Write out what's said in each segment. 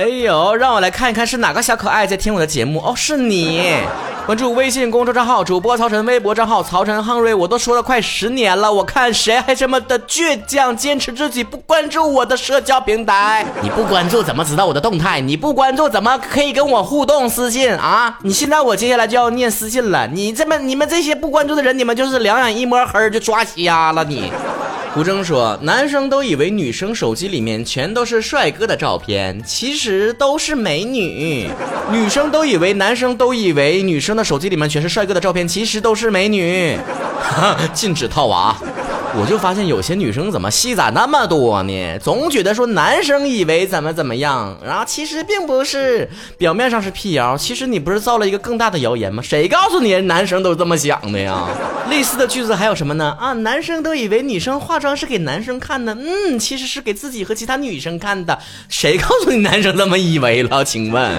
哎呦，让我来看一看是哪个小可爱在听我的节目哦，是你。关注微信公众账号主播曹晨，微博账号曹晨亨瑞，我都说了快十年了，我看谁还这么的倔强，坚持自己不关注我的社交平台。你不关注怎么知道我的动态？你不关注怎么可以跟我互动私信啊？你现在我接下来就要念私信了，你这么你们这些不关注的人，你们就是两眼一摸黑就抓瞎了你。胡征说：“男生都以为女生手机里面全都是帅哥的照片，其实都是美女。女生都以为男生都以为女生的手机里面全是帅哥的照片，其实都是美女。禁止套娃。”我就发现有些女生怎么戏咋那么多呢？总觉得说男生以为怎么怎么样，然后其实并不是，表面上是辟谣，其实你不是造了一个更大的谣言吗？谁告诉你男生都这么想的呀？类似的句子还有什么呢？啊，男生都以为女生化妆是给男生看的，嗯，其实是给自己和其他女生看的。谁告诉你男生这么以为了？请问，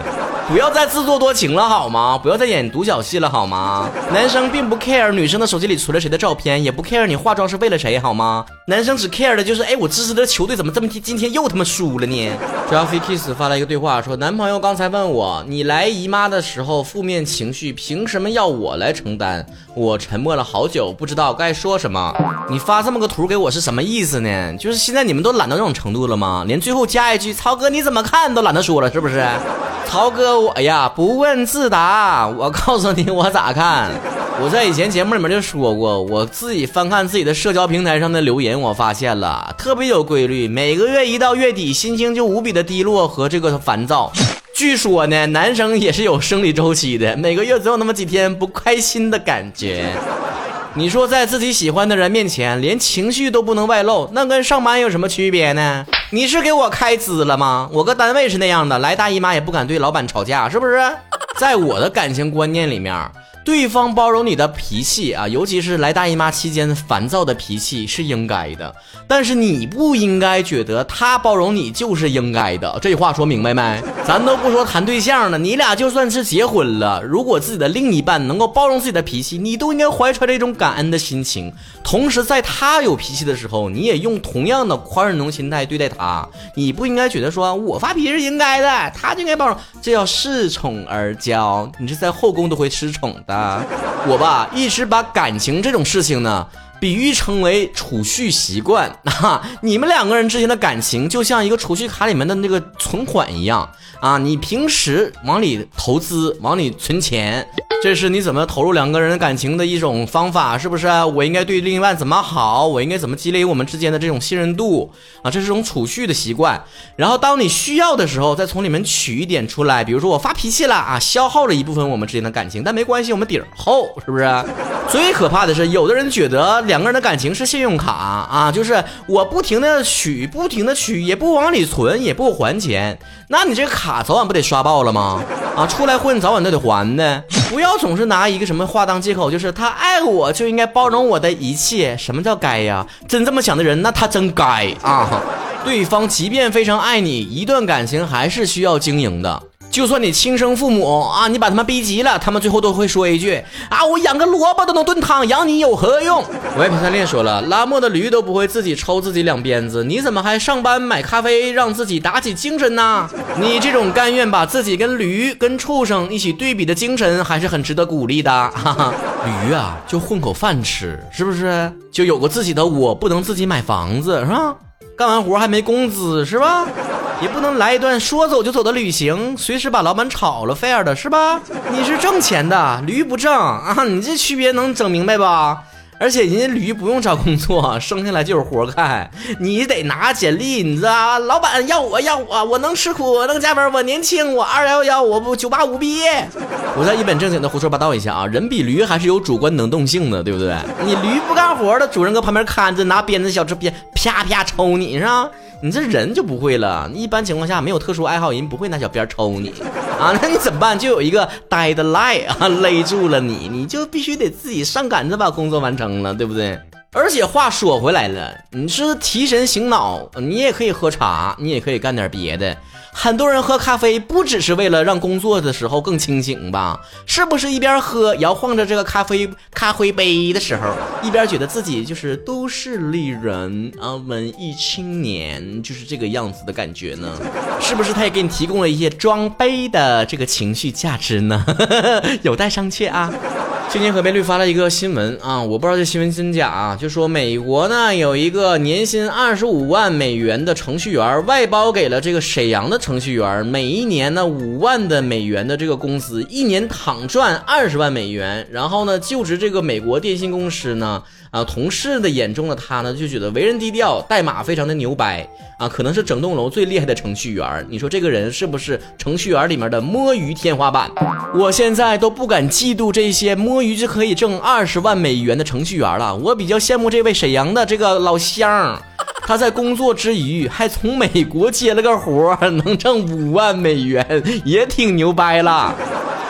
不要再自作多情了好吗？不要再演独角戏了好吗？男生并不 care 女生的手机里存了谁的照片，也不 care 你化妆是为了。谁好吗？男生只 care 的就是，哎，我支持的球队怎么这么今天又他妈输了呢 j a f f y Kiss 发了一个对话，说男朋友刚才问我，你来姨妈的时候负面情绪凭什么要我来承担？我沉默了好久，不知道该说什么。你发这么个图给我是什么意思呢？就是现在你们都懒到这种程度了吗？连最后加一句“曹哥你怎么看”都懒得说了，是不是？曹哥我呀，不问自答，我告诉你我咋看。我在以前节目里面就说过，我自己翻看自己的社交平台上的留言，我发现了特别有规律。每个月一到月底，心情就无比的低落和这个烦躁。据说呢，男生也是有生理周期的，每个月总有那么几天不开心的感觉。你说在自己喜欢的人面前，连情绪都不能外露，那跟上班有什么区别呢？你是给我开支了吗？我搁单位是那样的，来大姨妈也不敢对老板吵架，是不是？在我的感情观念里面。对方包容你的脾气啊，尤其是来大姨妈期间烦躁的脾气是应该的，但是你不应该觉得他包容你就是应该的。这话说明白没？咱都不说谈对象了，你俩就算是结婚了，如果自己的另一半能够包容自己的脾气，你都应该怀揣着一种感恩的心情。同时，在他有脾气的时候，你也用同样的宽容心态对待他。你不应该觉得说我发脾气是应该的，他就应该包容，这叫恃宠而骄。你这在后宫都会失宠的。啊，我吧一直把感情这种事情呢，比喻成为储蓄习惯 啊。你们两个人之间的感情就像一个储蓄卡里面的那个存款一样啊，你平时往里投资，往里存钱。这是你怎么投入两个人感情的一种方法，是不是？我应该对另一半怎么好？我应该怎么积累我们之间的这种信任度啊？这是种储蓄的习惯。然后当你需要的时候，再从里面取一点出来。比如说我发脾气了啊，消耗了一部分我们之间的感情，但没关系，我们底儿厚，是不是？最可怕的是，有的人觉得两个人的感情是信用卡啊，就是我不停的取，不停的取，也不往里存，也不还钱，那你这个卡早晚不得刷爆了吗？啊，出来混早晚都得还的，不要。要总是拿一个什么话当借口，就是他爱我就应该包容我的一切。什么叫该呀？真这么想的人，那他真该啊！对方即便非常爱你，一段感情还是需要经营的。就算你亲生父母啊，你把他们逼急了，他们最后都会说一句啊，我养个萝卜都能炖汤，养你有何用？我也平三练说了，拉磨的驴都不会自己抽自己两鞭子，你怎么还上班买咖啡，让自己打起精神呢？你这种甘愿把自己跟驴、跟畜生一起对比的精神，还是很值得鼓励的。哈哈，驴啊，就混口饭吃，是不是？就有个自己的我，不能自己买房子，是吧？干完活还没工资，是吧？也不能来一段说走就走的旅行，随时把老板炒了 fire 的是吧？你是挣钱的，驴不挣啊！你这区别能整明白吧？而且人家驴不用找工作，生下来就有活干，你得拿简历，你知道老板要我要我，我能吃苦，我能加班，我年轻，我二幺幺，我不九八五毕业。我再一本正经的胡说八道一下啊，人比驴还是有主观能动性的，对不对？你驴不干活的，主人搁旁边看着，拿鞭子小抽鞭啪啪抽你是吧？你这人就不会了，一般情况下没有特殊爱好人不会拿小鞭抽你啊，那你怎么办？就有一个 deadline 啊勒住了你，你就必须得自己上杆子把工作完成了，对不对？而且话说回来了，你是提神醒脑，你也可以喝茶，你也可以干点别的。很多人喝咖啡不只是为了让工作的时候更清醒吧？是不是一边喝摇晃着这个咖啡咖啡杯的时候，一边觉得自己就是都市丽人啊，文艺青年，就是这个样子的感觉呢？是不是他也给你提供了一些装杯的这个情绪价值呢？有待商榷啊。今年河边绿发了一个新闻啊，我不知道这新闻真假啊，就说美国呢有一个年薪二十五万美元的程序员外包给了这个沈阳的程序员，每一年呢五万的美元的这个工资，一年躺赚二十万美元，然后呢就职这个美国电信公司呢。啊，同事的眼中的他呢，就觉得为人低调，代码非常的牛掰啊，可能是整栋楼最厉害的程序员。你说这个人是不是程序员里面的摸鱼天花板？我现在都不敢嫉妒这些摸于就可以挣二十万美元的程序员了，我比较羡慕这位沈阳的这个老乡，他在工作之余还从美国接了个活，能挣五万美元，也挺牛掰了。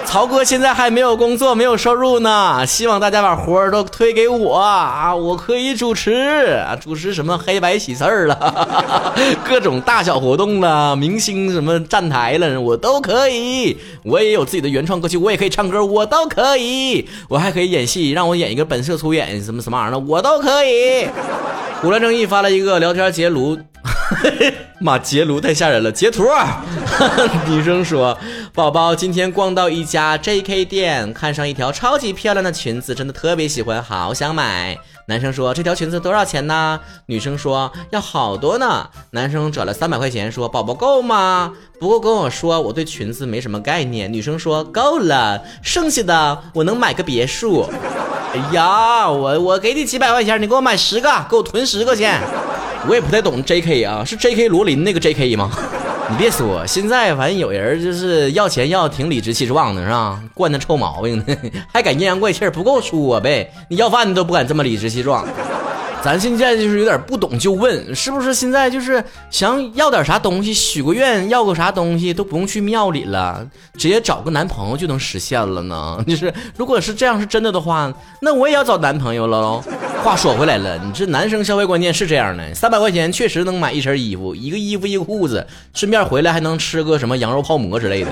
曹哥现在还没有工作，没有收入呢。希望大家把活儿都推给我啊，我可以主持，主持什么黑白喜事儿了，各种大小活动了，明星什么站台了，我都可以。我也有自己的原创歌曲，我也可以唱歌，我都可以。我还可以演戏，让我演一个本色出演什么什么玩意儿的，我都可以。古兰正义发了一个聊天截图。妈，截图太吓人了！截图，女生说：“宝宝今天逛到一家 JK 店，看上一条超级漂亮的裙子，真的特别喜欢，好想买。”男生说：“这条裙子多少钱呢？”女生说：“要好多呢。”男生转了三百块钱说：“宝宝够吗？不过跟我说我对裙子没什么概念。”女生说：“够了，剩下的我能买个别墅。”哎呀，我我给你几百块钱，你给我买十个，给我囤十个钱。我也不太懂 J.K. 啊，是 J.K. 罗琳那个 J.K. 吗？你别说，现在反正有人就是要钱要挺理直气壮的，是吧？惯的臭毛病呢，还敢阴阳怪气，不够说呗？你要饭你都不敢这么理直气壮。咱现在就是有点不懂就问，是不是现在就是想要点啥东西，许个愿要个啥东西都不用去庙里了，直接找个男朋友就能实现了呢？就是如果是这样是真的的话，那我也要找男朋友了喽。话说回来了，你这男生消费观念是这样的，三百块钱确实能买一身衣服，一个衣服一个裤子，顺便回来还能吃个什么羊肉泡馍之类的。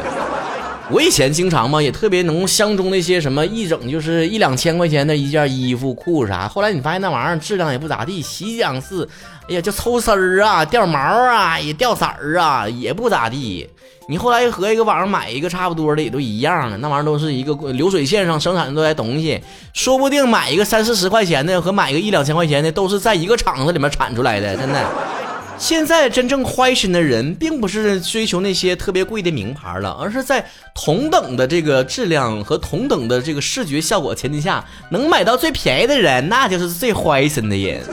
我以前经常嘛，也特别能相中那些什么一整就是一两千块钱的一件衣服裤啥。后来你发现那玩意儿质量也不咋地，洗两次，哎呀就抽丝儿啊，掉毛啊，也掉色儿啊，也不咋地。你后来和一个网上买一个差不多的也都一样的，那玩意儿都是一个流水线上生产出来东西，说不定买一个三四十块钱的和买个一两千块钱的都是在一个厂子里面产出来的，真的。现在真正坏身的人，并不是追求那些特别贵的名牌了，而是在同等的这个质量和同等的这个视觉效果前提下，能买到最便宜的人，那就是最坏身的人。